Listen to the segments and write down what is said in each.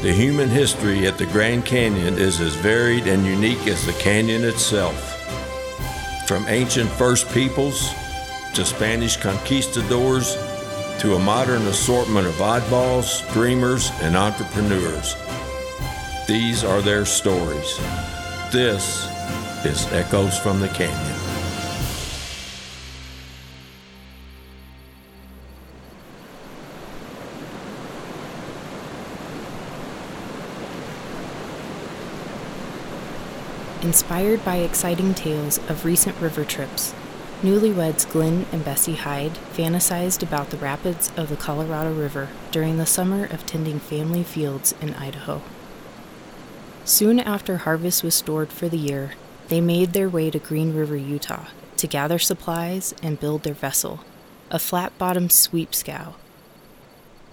The human history at the Grand Canyon is as varied and unique as the canyon itself. From ancient First Peoples to Spanish conquistadors to a modern assortment of oddballs, dreamers, and entrepreneurs. These are their stories. This is Echoes from the Canyon. Inspired by exciting tales of recent river trips, newlyweds Glenn and Bessie Hyde fantasized about the rapids of the Colorado River during the summer of tending family fields in Idaho. Soon after harvest was stored for the year, they made their way to Green River, Utah, to gather supplies and build their vessel, a flat bottomed sweep scow.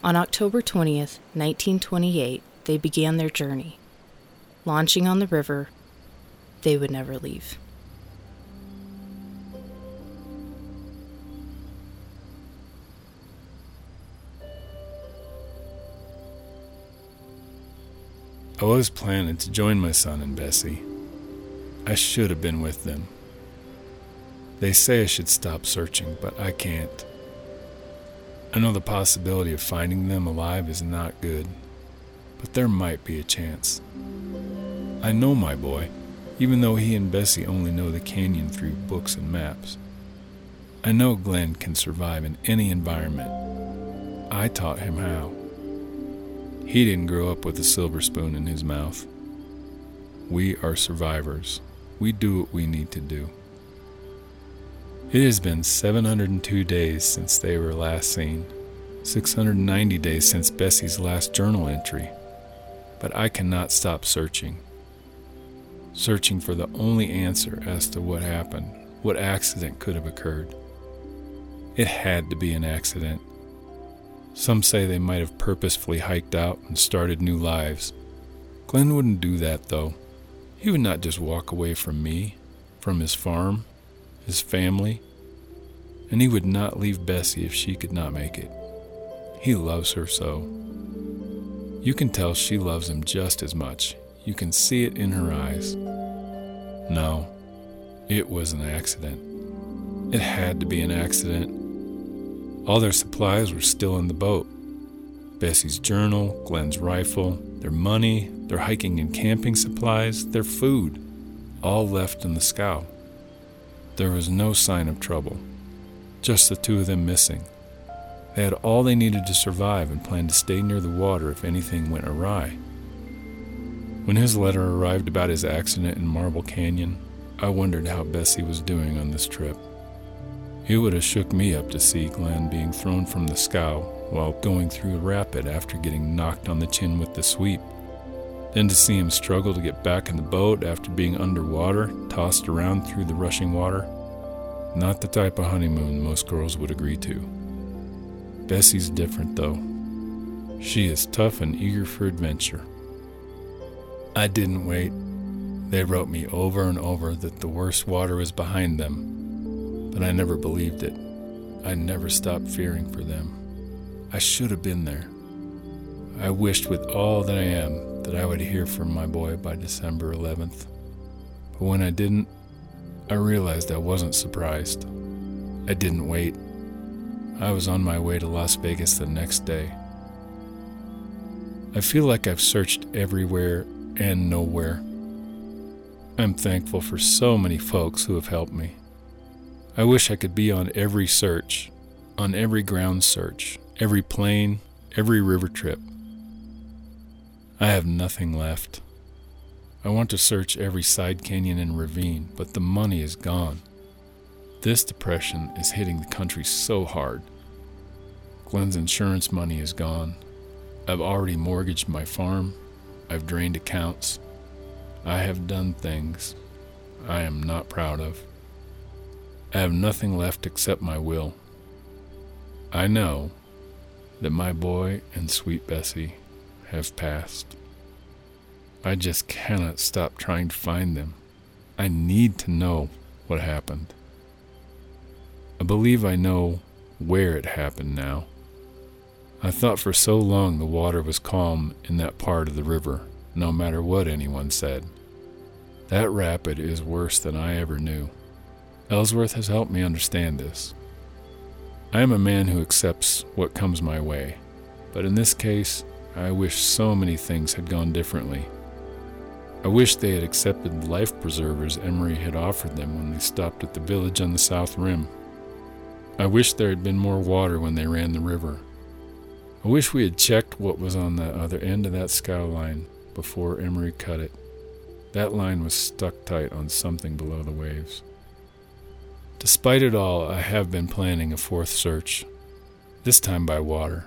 On October 20th, 1928, they began their journey. Launching on the river, they would never leave. I was planning to join my son and Bessie. I should have been with them. They say I should stop searching, but I can't. I know the possibility of finding them alive is not good, but there might be a chance. I know my boy even though he and Bessie only know the canyon through books and maps. I know Glenn can survive in any environment. I taught him how. He didn't grow up with a silver spoon in his mouth. We are survivors. We do what we need to do. It has been 702 days since they were last seen, 690 days since Bessie's last journal entry. But I cannot stop searching searching for the only answer as to what happened, what accident could have occurred. It had to be an accident. Some say they might have purposefully hiked out and started new lives. Glenn wouldn't do that, though. He would not just walk away from me, from his farm, his family, and he would not leave Bessie if she could not make it. He loves her so. You can tell she loves him just as much, you can see it in her eyes. No, it was an accident. It had to be an accident. All their supplies were still in the boat Bessie's journal, Glenn's rifle, their money, their hiking and camping supplies, their food, all left in the scow. There was no sign of trouble, just the two of them missing. They had all they needed to survive and planned to stay near the water if anything went awry. When his letter arrived about his accident in Marble Canyon, I wondered how Bessie was doing on this trip. It would have shook me up to see Glenn being thrown from the scow while going through a rapid after getting knocked on the chin with the sweep. Then to see him struggle to get back in the boat after being underwater, tossed around through the rushing water. Not the type of honeymoon most girls would agree to. Bessie's different, though. She is tough and eager for adventure. I didn't wait. They wrote me over and over that the worst water was behind them, but I never believed it. I never stopped fearing for them. I should have been there. I wished with all that I am that I would hear from my boy by December 11th. But when I didn't, I realized I wasn't surprised. I didn't wait. I was on my way to Las Vegas the next day. I feel like I've searched everywhere and nowhere. I'm thankful for so many folks who have helped me. I wish I could be on every search, on every ground search, every plane, every river trip. I have nothing left. I want to search every side canyon and ravine, but the money is gone. This depression is hitting the country so hard. Glenn's insurance money is gone. I've already mortgaged my farm I've drained accounts. I have done things I am not proud of. I have nothing left except my will. I know that my boy and sweet Bessie have passed. I just cannot stop trying to find them. I need to know what happened. I believe I know where it happened now. I thought for so long the water was calm in that part of the river, no matter what anyone said. That rapid is worse than I ever knew. Ellsworth has helped me understand this. I am a man who accepts what comes my way, but in this case, I wish so many things had gone differently. I wish they had accepted the life preservers Emery had offered them when they stopped at the village on the south rim. I wish there had been more water when they ran the river. I wish we had checked what was on the other end of that scow line before Emery cut it. That line was stuck tight on something below the waves. Despite it all, I have been planning a fourth search, this time by water.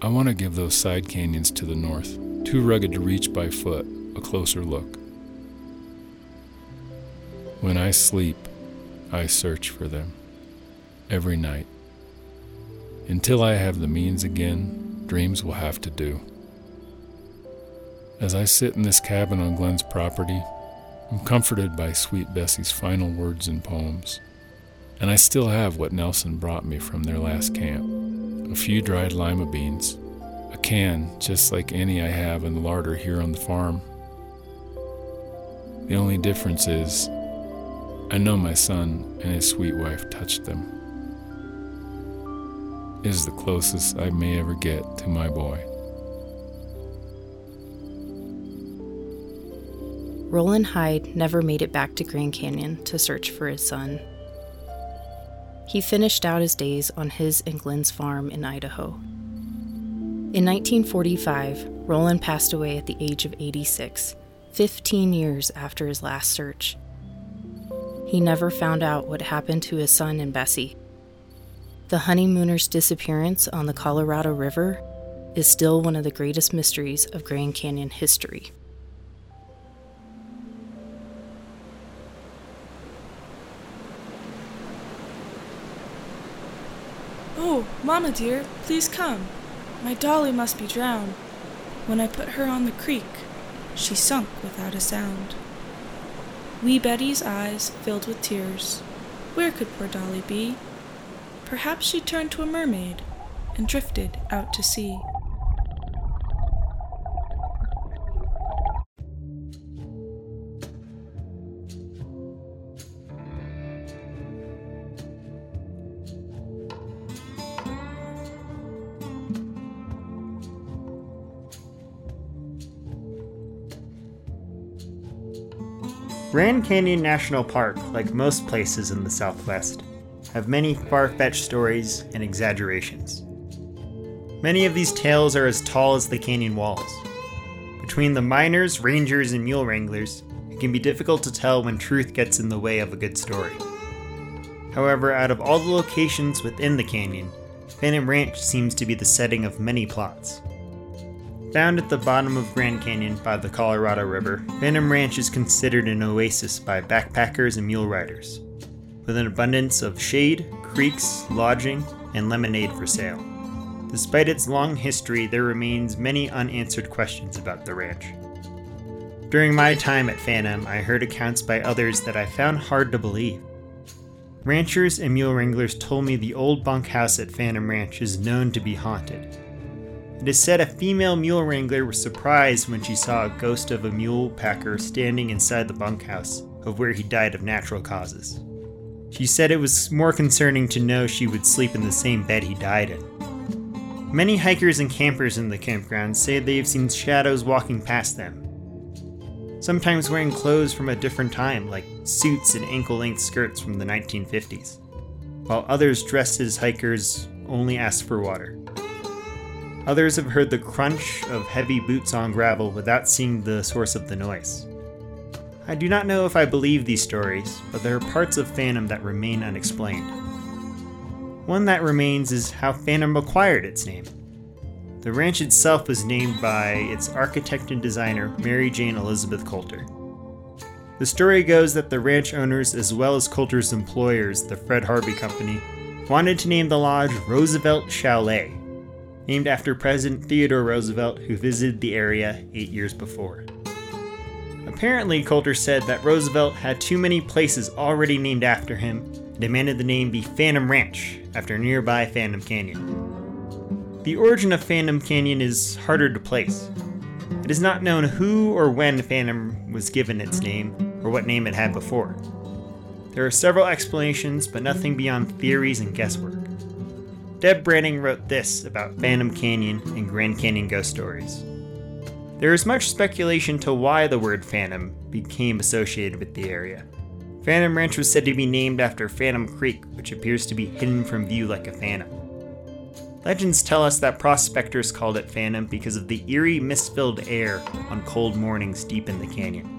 I want to give those side canyons to the north, too rugged to reach by foot, a closer look. When I sleep, I search for them every night. Until I have the means again, dreams will have to do. As I sit in this cabin on Glenn's property, I'm comforted by sweet Bessie's final words and poems. And I still have what Nelson brought me from their last camp a few dried lima beans, a can just like any I have in the larder here on the farm. The only difference is I know my son and his sweet wife touched them. It is the closest I may ever get to my boy. Roland Hyde never made it back to Grand Canyon to search for his son. He finished out his days on his and Glenn's farm in Idaho. In 1945, Roland passed away at the age of 86, 15 years after his last search. He never found out what happened to his son and Bessie. The honeymooner's disappearance on the Colorado River is still one of the greatest mysteries of Grand Canyon history. Mamma dear, please come. My dolly must be drowned. When I put her on the creek, she sunk without a sound. Wee Betty's eyes filled with tears. Where could poor Dolly be? Perhaps she turned to a mermaid and drifted out to sea. Grand Canyon National Park, like most places in the Southwest, have many far fetched stories and exaggerations. Many of these tales are as tall as the canyon walls. Between the miners, rangers, and mule wranglers, it can be difficult to tell when truth gets in the way of a good story. However, out of all the locations within the canyon, Phantom Ranch seems to be the setting of many plots. Found at the bottom of Grand Canyon by the Colorado River, Phantom Ranch is considered an oasis by backpackers and mule riders, with an abundance of shade, creeks, lodging, and lemonade for sale. Despite its long history, there remains many unanswered questions about the ranch. During my time at Phantom, I heard accounts by others that I found hard to believe. Ranchers and mule wranglers told me the old bunkhouse at Phantom Ranch is known to be haunted, it is said a female mule wrangler was surprised when she saw a ghost of a mule packer standing inside the bunkhouse of where he died of natural causes. She said it was more concerning to know she would sleep in the same bed he died in. Many hikers and campers in the campground say they have seen shadows walking past them, sometimes wearing clothes from a different time, like suits and ankle length skirts from the 1950s, while others dressed as hikers only ask for water. Others have heard the crunch of heavy boots on gravel without seeing the source of the noise. I do not know if I believe these stories, but there are parts of Phantom that remain unexplained. One that remains is how Phantom acquired its name. The ranch itself was named by its architect and designer, Mary Jane Elizabeth Colter. The story goes that the ranch owners, as well as Colter's employers, the Fred Harvey Company, wanted to name the lodge Roosevelt Chalet, named after President Theodore Roosevelt, who visited the area eight years before. Apparently, Colter said that Roosevelt had too many places already named after him and demanded the name be Phantom Ranch after nearby Phantom Canyon. The origin of Phantom Canyon is harder to place. It is not known who or when Phantom was given its name or what name it had before. There are several explanations, but nothing beyond theories and guesswork. Deb Branning wrote this about Phantom Canyon and Grand Canyon ghost stories. There is much speculation to why the word phantom became associated with the area. Phantom Ranch was said to be named after Phantom Creek, which appears to be hidden from view like a phantom. Legends tell us that prospectors called it Phantom because of the eerie, mist filled air on cold mornings deep in the canyon.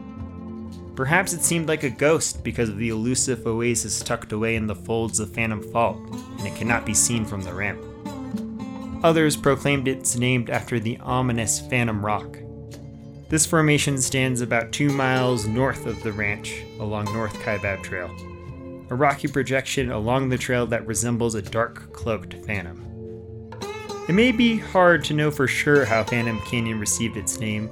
Perhaps it seemed like a ghost because of the elusive oasis tucked away in the folds of Phantom Fault, and it cannot be seen from the rim. Others proclaimed it's named after the ominous Phantom Rock. This formation stands about two miles north of the ranch along North Kaibab Trail, a rocky projection along the trail that resembles a dark cloaked phantom. It may be hard to know for sure how Phantom Canyon received its name,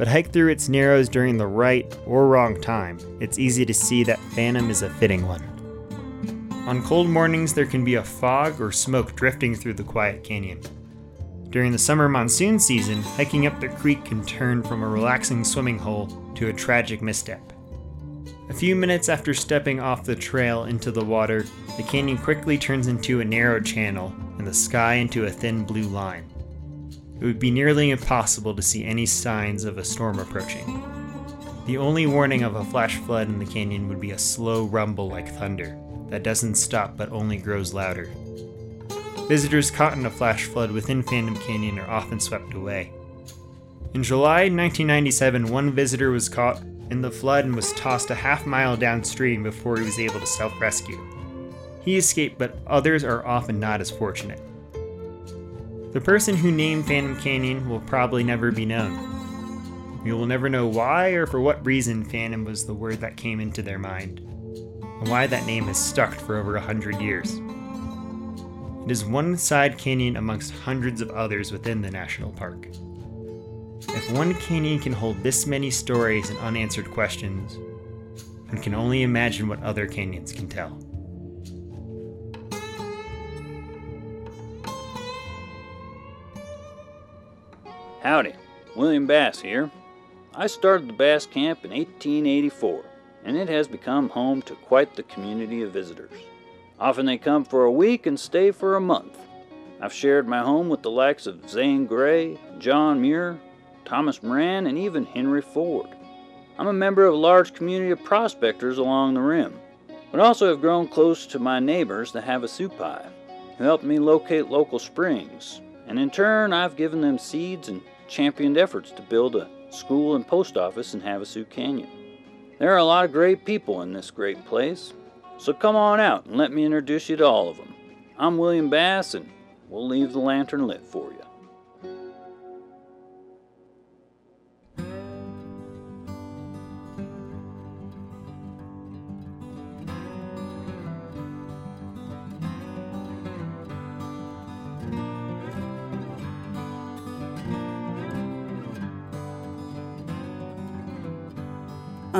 but hike through its narrows during the right or wrong time, it's easy to see that Phantom is a fitting one. On cold mornings, there can be a fog or smoke drifting through the quiet canyon. During the summer monsoon season, hiking up the creek can turn from a relaxing swimming hole to a tragic misstep. A few minutes after stepping off the trail into the water, the canyon quickly turns into a narrow channel and the sky into a thin blue line it would be nearly impossible to see any signs of a storm approaching. The only warning of a flash flood in the canyon would be a slow rumble like thunder that doesn't stop but only grows louder. Visitors caught in a flash flood within Phantom Canyon are often swept away. In July 1997, one visitor was caught in the flood and was tossed a half mile downstream before he was able to self rescue. He escaped, but others are often not as fortunate. The person who named Phantom Canyon will probably never be known. We will never know why or for what reason Phantom was the word that came into their mind, and why that name has stuck for over a hundred years. It is one side canyon amongst hundreds of others within the national park. If one canyon can hold this many stories and unanswered questions, one can only imagine what other canyons can tell. Howdy, William Bass here. I started the Bass Camp in 1884, and it has become home to quite the community of visitors. Often they come for a week and stay for a month. I've shared my home with the likes of Zane Grey, John Muir, Thomas Moran, and even Henry Ford. I'm a member of a large community of prospectors along the rim, but also have grown close to my neighbors, the Havasupai, who helped me locate local springs, and in turn, I've given them seeds and championed efforts to build a school and post office in Havasu Canyon. There are a lot of great people in this great place, so come on out and let me introduce you to all of them. I'm William Bass, and we'll leave the lantern lit for you.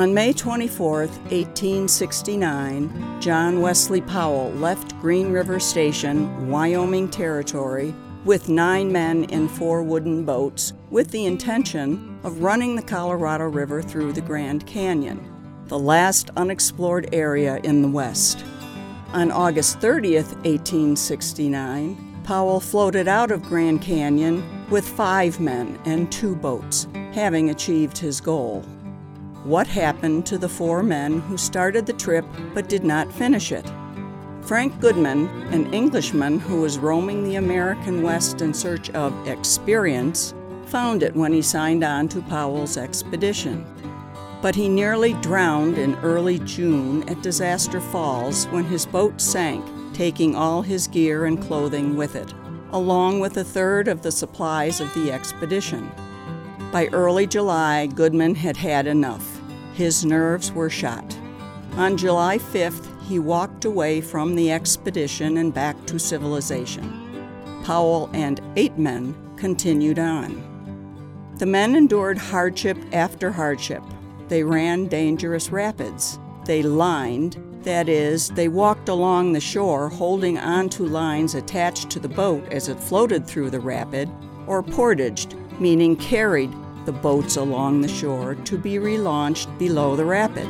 On May 24, 1869, John Wesley Powell left Green River Station, Wyoming Territory, with nine men in four wooden boats with the intention of running the Colorado River through the Grand Canyon, the last unexplored area in the West. On August 30, 1869, Powell floated out of Grand Canyon with five men and two boats, having achieved his goal. What happened to the four men who started the trip but did not finish it? Frank Goodman, an Englishman who was roaming the American West in search of experience, found it when he signed on to Powell's expedition. But he nearly drowned in early June at Disaster Falls when his boat sank, taking all his gear and clothing with it, along with a third of the supplies of the expedition. By early July, Goodman had had enough. His nerves were shot. On July 5th, he walked away from the expedition and back to civilization. Powell and eight men continued on. The men endured hardship after hardship. they ran dangerous rapids. They lined, that is, they walked along the shore holding onto lines attached to the boat as it floated through the rapid, or portaged, meaning carried the boats along the shore to be relaunched below the rapid.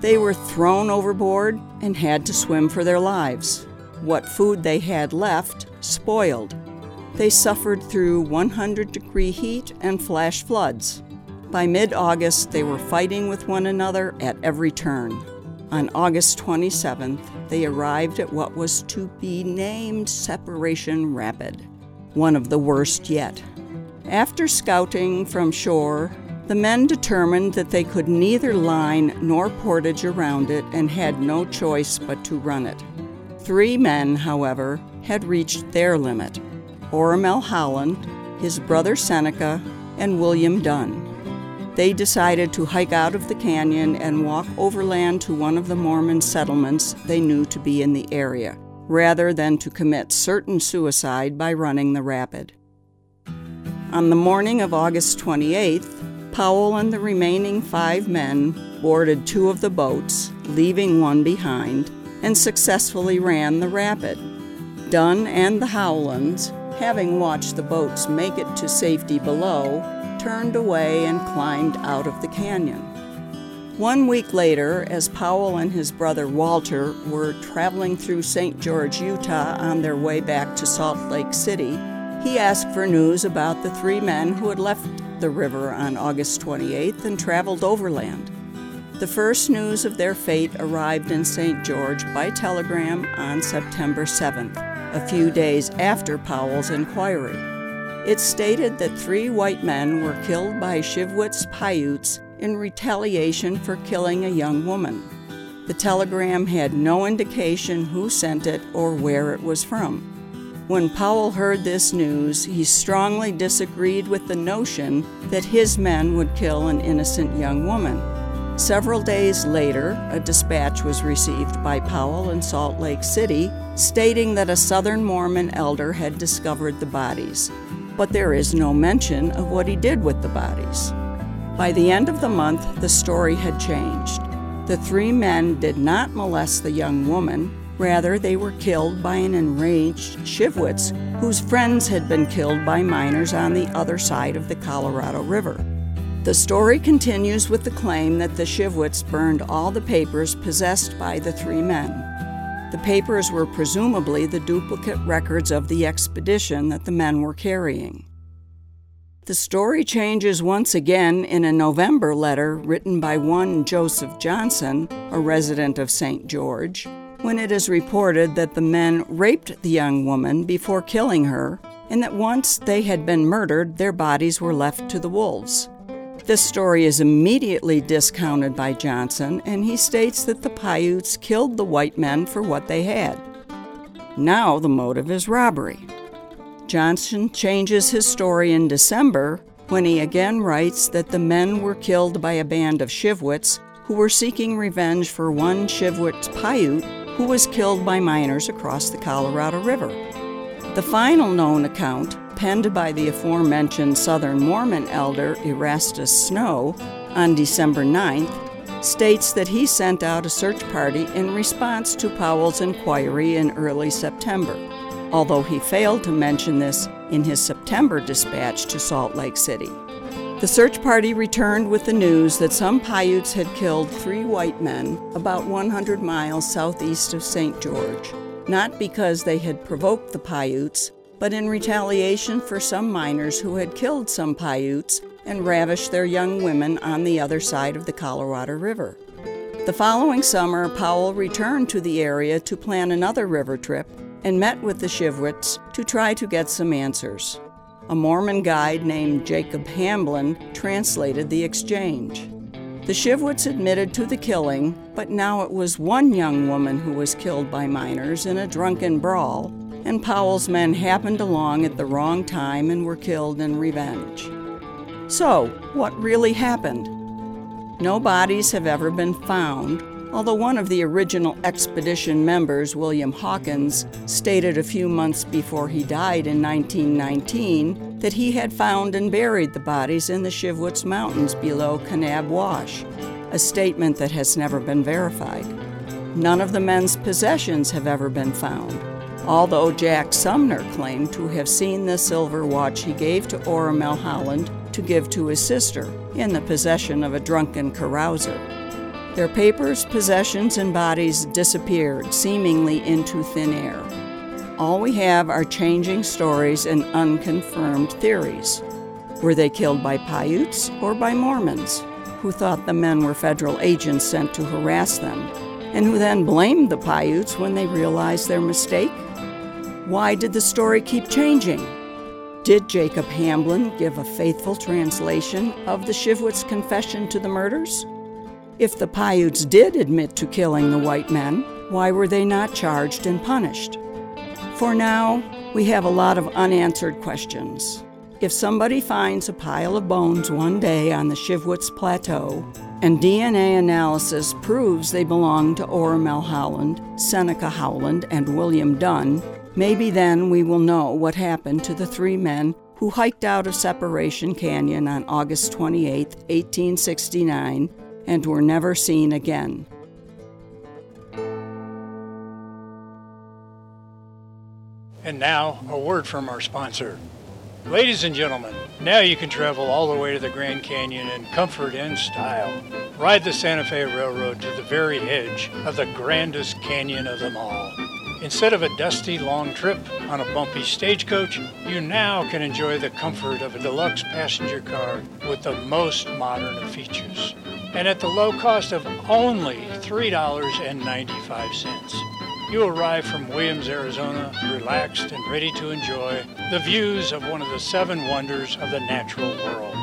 They were thrown overboard and had to swim for their lives. What food they had left spoiled. They suffered through 100 degree heat and flash floods. By mid August, they were fighting with one another at every turn. On August 27th, they arrived at what was to be named Separation Rapid, one of the worst yet. After scouting from shore, the men determined that they could neither line nor portage around it and had no choice but to run it. Three men, however, had reached their limit Oramel Howland, his brother Seneca, and William Dunn. They decided to hike out of the canyon and walk overland to one of the Mormon settlements they knew to be in the area, rather than to commit certain suicide by running the rapid. On the morning of August 28th, Powell and the remaining five men boarded two of the boats, leaving one behind, and successfully ran the rapid. Dunn and the Howlands, having watched the boats make it to safety below, turned away and climbed out of the canyon. One week later, as Powell and his brother Walter were traveling through St. George, Utah on their way back to Salt Lake City, he asked for news about the three men who had left the river on August 28th and traveled overland. The first news of their fate arrived in St. George by telegram on September 7th, a few days after Powell's inquiry. It stated that three white men were killed by Shivwits Paiutes in retaliation for killing a young woman. The telegram had no indication who sent it or where it was from. When Powell heard this news, he strongly disagreed with the notion that his men would kill an innocent young woman. Several days later, a dispatch was received by Powell in Salt Lake City stating that a Southern Mormon elder had discovered the bodies but there is no mention of what he did with the bodies. By the end of the month, the story had changed. The three men did not molest the young woman, rather, they were killed by an enraged Shivwits whose friends had been killed by miners on the other side of the Colorado River. The story continues with the claim that the Shivwits burned all the papers possessed by the three men. The papers were presumably the duplicate records of the expedition that the men were carrying. The story changes once again in a November letter written by one Joseph Johnson, a resident of St. George, when it is reported that the men raped the young woman before killing her, and that once they had been murdered, their bodies were left to the wolves. This story is immediately discounted by Johnson, and he states that the Paiutes killed the white men for what they had. Now the motive is robbery. Johnson changes his story in December when he again writes that the men were killed by a band of Shivwits who were seeking revenge for one Shivwits Paiute who was killed by miners across the Colorado River. The final known account penned by the aforementioned Southern Mormon elder Erastus Snow on December 9th, states that he sent out a search party in response to Powell's inquiry in early September, although he failed to mention this in his September dispatch to Salt Lake City. The search party returned with the news that some Paiutes had killed three white men about 100 miles southeast of St. George, not because they had provoked the Paiutes, but in retaliation for some miners who had killed some Paiutes and ravished their young women on the other side of the Colorado River. The following summer, Powell returned to the area to plan another river trip and met with the Shivwits to try to get some answers. A Mormon guide named Jacob Hamblin translated the exchange. The Shivwits admitted to the killing, but now it was one young woman who was killed by miners in a drunken brawl, and Powell's men happened along at the wrong time and were killed in revenge. So, what really happened? No bodies have ever been found, although one of the original expedition members, William Hawkins, stated a few months before he died in 1919 that he had found and buried the bodies in the Shivwits Mountains below Kanab Wash, a statement that has never been verified. None of the men's possessions have ever been found, although Jack Sumner claimed to have seen the silver watch he gave to Oramel Howland to give to his sister in the possession of a drunken carouser. Their papers, possessions, and bodies disappeared, seemingly into thin air. All we have are changing stories and unconfirmed theories. Were they killed by Paiutes or by Mormons, who thought the men were federal agents sent to harass them, and who then blamed the Paiutes when they realized their mistake? Why did the story keep changing? Did Jacob Hamblin give a faithful translation of the Shivwits confession to the murders? If the Paiutes did admit to killing the white men, why were they not charged and punished? For now, we have a lot of unanswered questions. If somebody finds a pile of bones one day on the Shivwits Plateau, and DNA analysis proves they belong to Oramel Howland, Seneca Howland, and William Dunn, maybe then we will know what happened to the three men who hiked out of Separation Canyon on August 28, 1869, and were never seen again. And now, a word from our sponsor. Ladies and gentlemen, now you can travel all the way to the Grand Canyon in comfort and style. Ride the Santa Fe Railroad to the very edge of the grandest canyon of them all. Instead of a dusty long trip on a bumpy stagecoach, you now can enjoy the comfort of a deluxe passenger car with the most modern of features. And at the low cost of only $3.95. You arrive from Williams, Arizona, relaxed and ready to enjoy the views of one of the seven wonders of the natural world.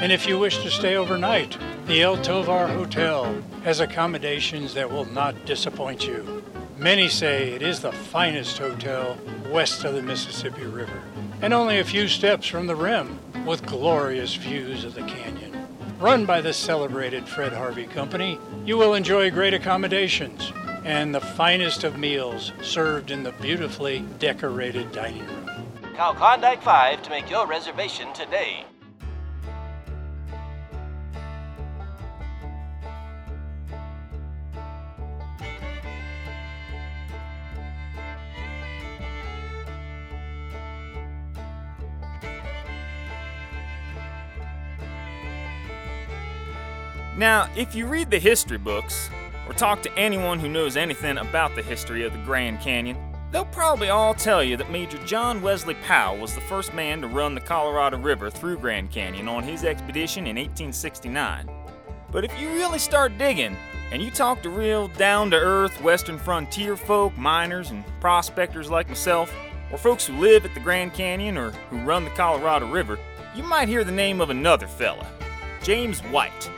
And if you wish to stay overnight, the El Tovar Hotel has accommodations that will not disappoint you. Many say it is the finest hotel west of the Mississippi River, and only a few steps from the rim with glorious views of the canyon. Run by the celebrated Fred Harvey Company, you will enjoy great accommodations and the finest of meals served in the beautifully decorated dining room. Call Klondike 5 to make your reservation today. Now, if you read the history books, or talk to anyone who knows anything about the history of the Grand Canyon, they'll probably all tell you that Major John Wesley Powell was the first man to run the Colorado River through Grand Canyon on his expedition in 1869. But if you really start digging, and you talk to real down to earth Western frontier folk, miners, and prospectors like myself, or folks who live at the Grand Canyon or who run the Colorado River, you might hear the name of another fella James White.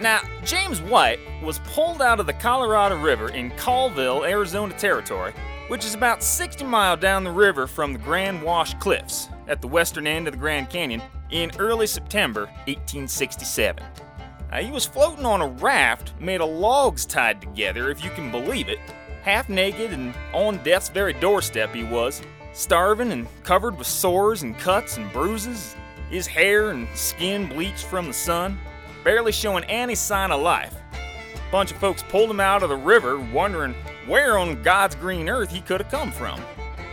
Now, James White was pulled out of the Colorado River in Callville, Arizona Territory, which is about 60 miles down the river from the Grand Wash Cliffs at the western end of the Grand Canyon in early September 1867. Now, he was floating on a raft made of logs tied together, if you can believe it. Half naked and on death's very doorstep he was, starving and covered with sores and cuts and bruises, his hair and skin bleached from the sun barely showing any sign of life. A bunch of folks pulled him out of the river, wondering where on God's green earth he could have come from.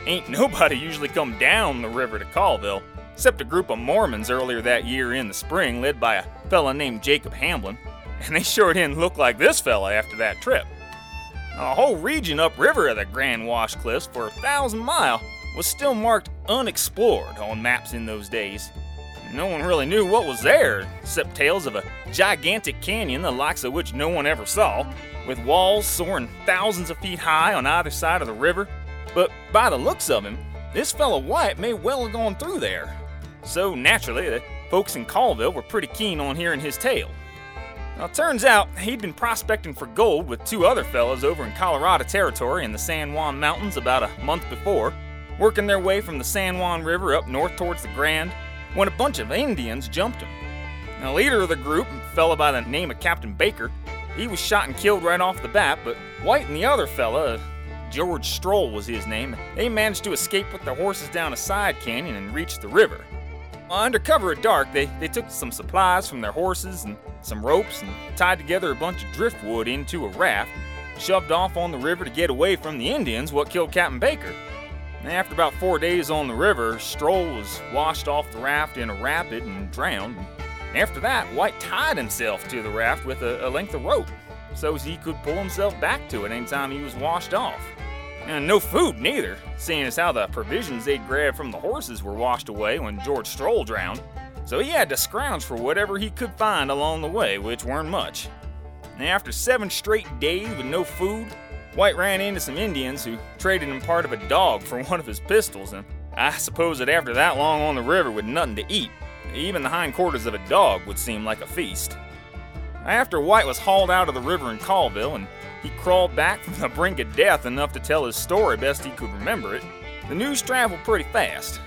Ain't nobody usually come down the river to Callville, except a group of Mormons earlier that year in the spring, led by a fella named Jacob Hamblin, and they sure didn't look like this fella after that trip. A whole region upriver of the Grand Wash Cliffs for a thousand mile was still marked unexplored on maps in those days. No one really knew what was there, except tales of a gigantic canyon the likes of which no one ever saw, with walls soaring thousands of feet high on either side of the river. But by the looks of him, this fellow White may well have gone through there. So naturally, the folks in Callville were pretty keen on hearing his tale. Now, it turns out he'd been prospecting for gold with two other fellows over in Colorado Territory in the San Juan Mountains about a month before, working their way from the San Juan River up north towards the Grand when a bunch of Indians jumped him. The leader of the group, a fella by the name of Captain Baker, he was shot and killed right off the bat, but White and the other fella, George Strole was his name, they managed to escape with their horses down a side canyon and reach the river. under cover of dark, they, they took some supplies from their horses and some ropes and tied together a bunch of driftwood into a raft, shoved off on the river to get away from the Indians what killed Captain Baker. After about four days on the river, Strole was washed off the raft in a rapid and drowned. After that, White tied himself to the raft with a, a length of rope so he could pull himself back to it anytime he was washed off. And no food neither, seeing as how the provisions they'd grabbed from the horses were washed away when George Strole drowned. So he had to scrounge for whatever he could find along the way, which weren't much. And after seven straight days with no food, White ran into some Indians who traded him part of a dog for one of his pistols, and I suppose that after that long on the river with nothing to eat, even the hindquarters of a dog would seem like a feast. After White was hauled out of the river in Callville and he crawled back from the brink of death enough to tell his story best he could remember it, the news traveled pretty fast.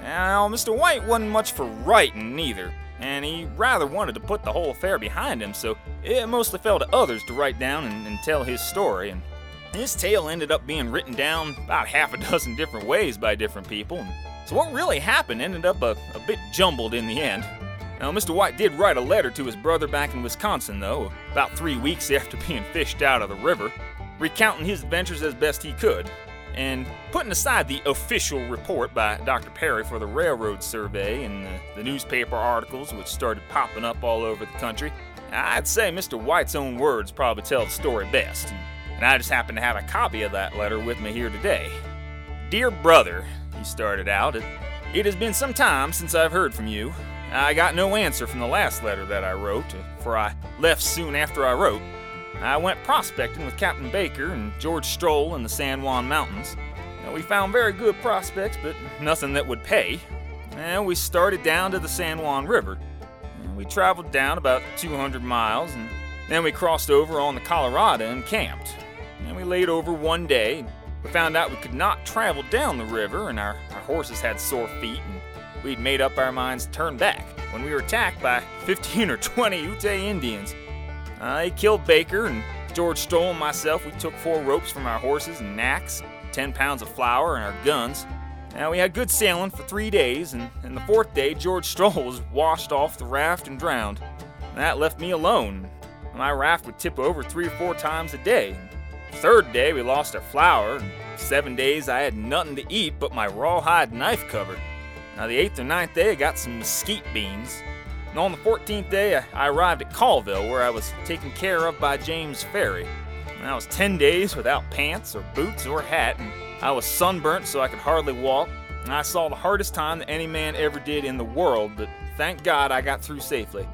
Now, Mr. White wasn't much for writing neither, and he rather wanted to put the whole affair behind him, so it mostly fell to others to write down and, and tell his story. And his tale ended up being written down about half a dozen different ways by different people. And so what really happened ended up a, a bit jumbled in the end. Now, Mr. White did write a letter to his brother back in Wisconsin, though, about three weeks after being fished out of the river, recounting his adventures as best he could, and putting aside the official report by Dr. Parry for the railroad survey and the, the newspaper articles which started popping up all over the country, I'd say Mr. White's own words probably tell the story best. And I just happen to have a copy of that letter with me here today. Dear brother, he started out, it, it has been some time since I've heard from you. I got no answer from the last letter that I wrote, for I left soon after I wrote. I went prospecting with Captain Baker and George Strole in the San Juan Mountains. We found very good prospects, but nothing that would pay. And we started down to the San Juan River. And We traveled down about 200 miles, and then we crossed over on the Colorado and camped. And we laid over one day. And we found out we could not travel down the river, and our, our horses had sore feet, and we'd made up our minds to turn back when we were attacked by 15 or 20 Ute Indians. Uh, they killed Baker, and George Stoll and myself, we took four ropes from our horses and knacks, 10 pounds of flour, and our guns. Now, we had good sailing for three days, and, and the fourth day, George Stoll was washed off the raft and drowned. And that left me alone. My raft would tip over three or four times a day. Third day, we lost our flour. Seven days, I had nothing to eat but my rawhide knife cover. Now, the eighth or ninth day, I got some mesquite beans. And on the 14th day, I arrived at Callville, where I was taken care of by James Ferry. And I was 10 days without pants or boots or hat, and I was sunburnt so I could hardly walk. And I saw the hardest time that any man ever did in the world, but thank God I got through safely.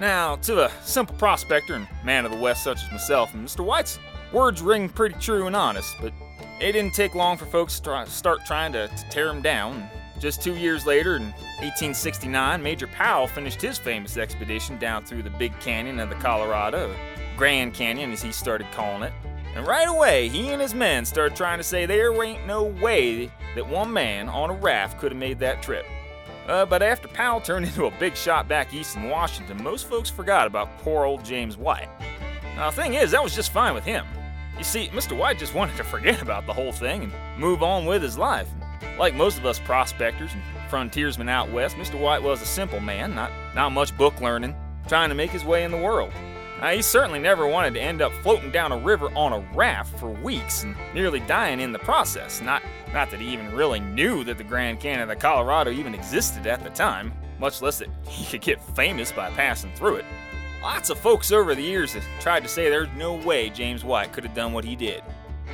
Now, to a simple prospector and man of the West such as myself, and Mr. White's words ring pretty true and honest, but it didn't take long for folks to start trying to, to tear him down. Just two years later, in 1869, Major Powell finished his famous expedition down through the Big Canyon of the Colorado, Grand Canyon as he started calling it. And right away, he and his men started trying to say there ain't no way that one man on a raft could have made that trip. Uh, but after Powell turned into a big shot back east in Washington, most folks forgot about poor old James White. Now, the thing is, that was just fine with him. You see, Mr. White just wanted to forget about the whole thing and move on with his life. Like most of us prospectors and frontiersmen out west, Mr. White was a simple man, not, not much book learning, trying to make his way in the world. Now, he certainly never wanted to end up floating down a river on a raft for weeks and nearly dying in the process. Not, not that he even really knew that the Grand Canyon of the Colorado even existed at the time, much less that he could get famous by passing through it. Lots of folks over the years have tried to say there's no way James White could have done what he did.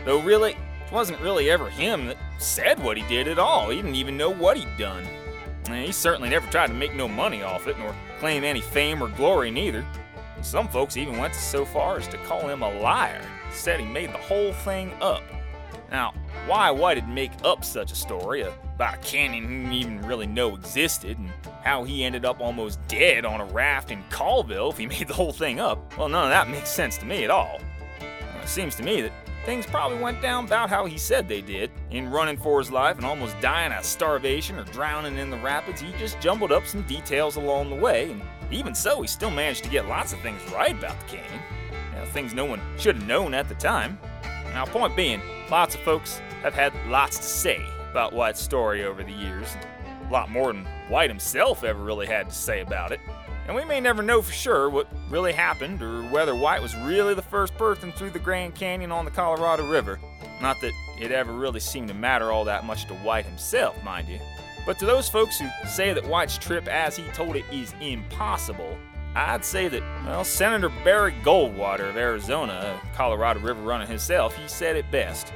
Though, really, it wasn't really ever him that said what he did at all. He didn't even know what he'd done. And he certainly never tried to make no money off it, nor claim any fame or glory neither. Some folks even went so far as to call him a liar, said he made the whole thing up. Now, why White'd make up such a story about a canyon he didn't even really know existed, and how he ended up almost dead on a raft in Callville if he made the whole thing up, well, none of that makes sense to me at all. It seems to me that things probably went down about how he said they did. In running for his life and almost dying of starvation or drowning in the rapids, he just jumbled up some details along the way, and even so, he still managed to get lots of things right about the canyon. You know, things no one should have known at the time. Now, point being, lots of folks have had lots to say about White's story over the years. a lot more than White himself ever really had to say about it. And we may never know for sure what really happened or whether White was really the first person through the Grand Canyon on the Colorado River. Not that it ever really seemed to matter all that much to White himself, mind you. But to those folks who say that White's trip as he told it is impossible, I'd say that, well, Senator Barry Goldwater of Arizona, Colorado River runner himself, he said it best.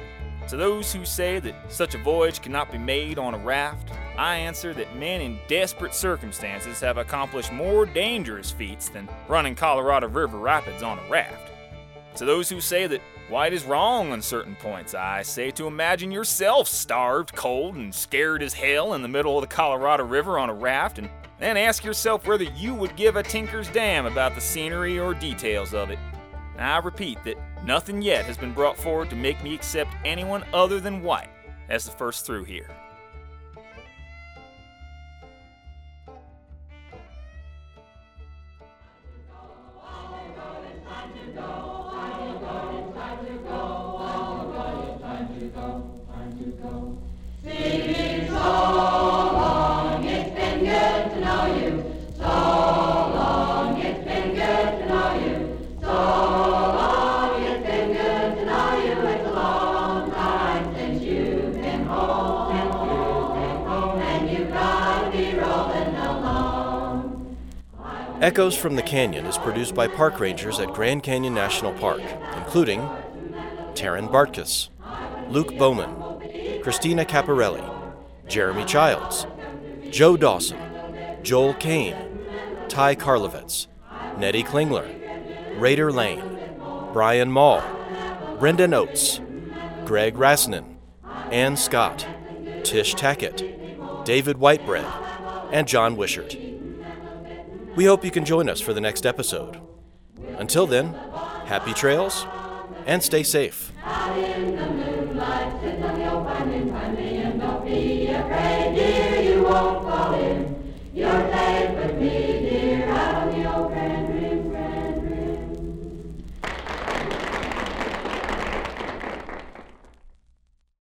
To those who say that such a voyage cannot be made on a raft, I answer that men in desperate circumstances have accomplished more dangerous feats than running Colorado River rapids on a raft. To those who say that White is wrong on certain points, I say to imagine yourself starved, cold, and scared as hell in the middle of the Colorado River on a raft, and then ask yourself whether you would give a tinker's damn about the scenery or details of it. I repeat that nothing yet has been brought forward to make me accept anyone other than White as the first through here. Echoes from the Canyon is produced by park rangers at Grand Canyon National Park, including Taryn Bartkus, Luke Bowman, Christina Caparelli, Jeremy Childs, Joe Dawson, Joel Kane, Ty Karlovitz, Nettie Klingler, Raider Lane, Brian Mall, Brendan Oates, Greg Rasnan, Ann Scott, Tish Tackett, David Whitebread, and John Wishart. We hope you can join us for the next episode. Until then, happy trails and stay safe. Out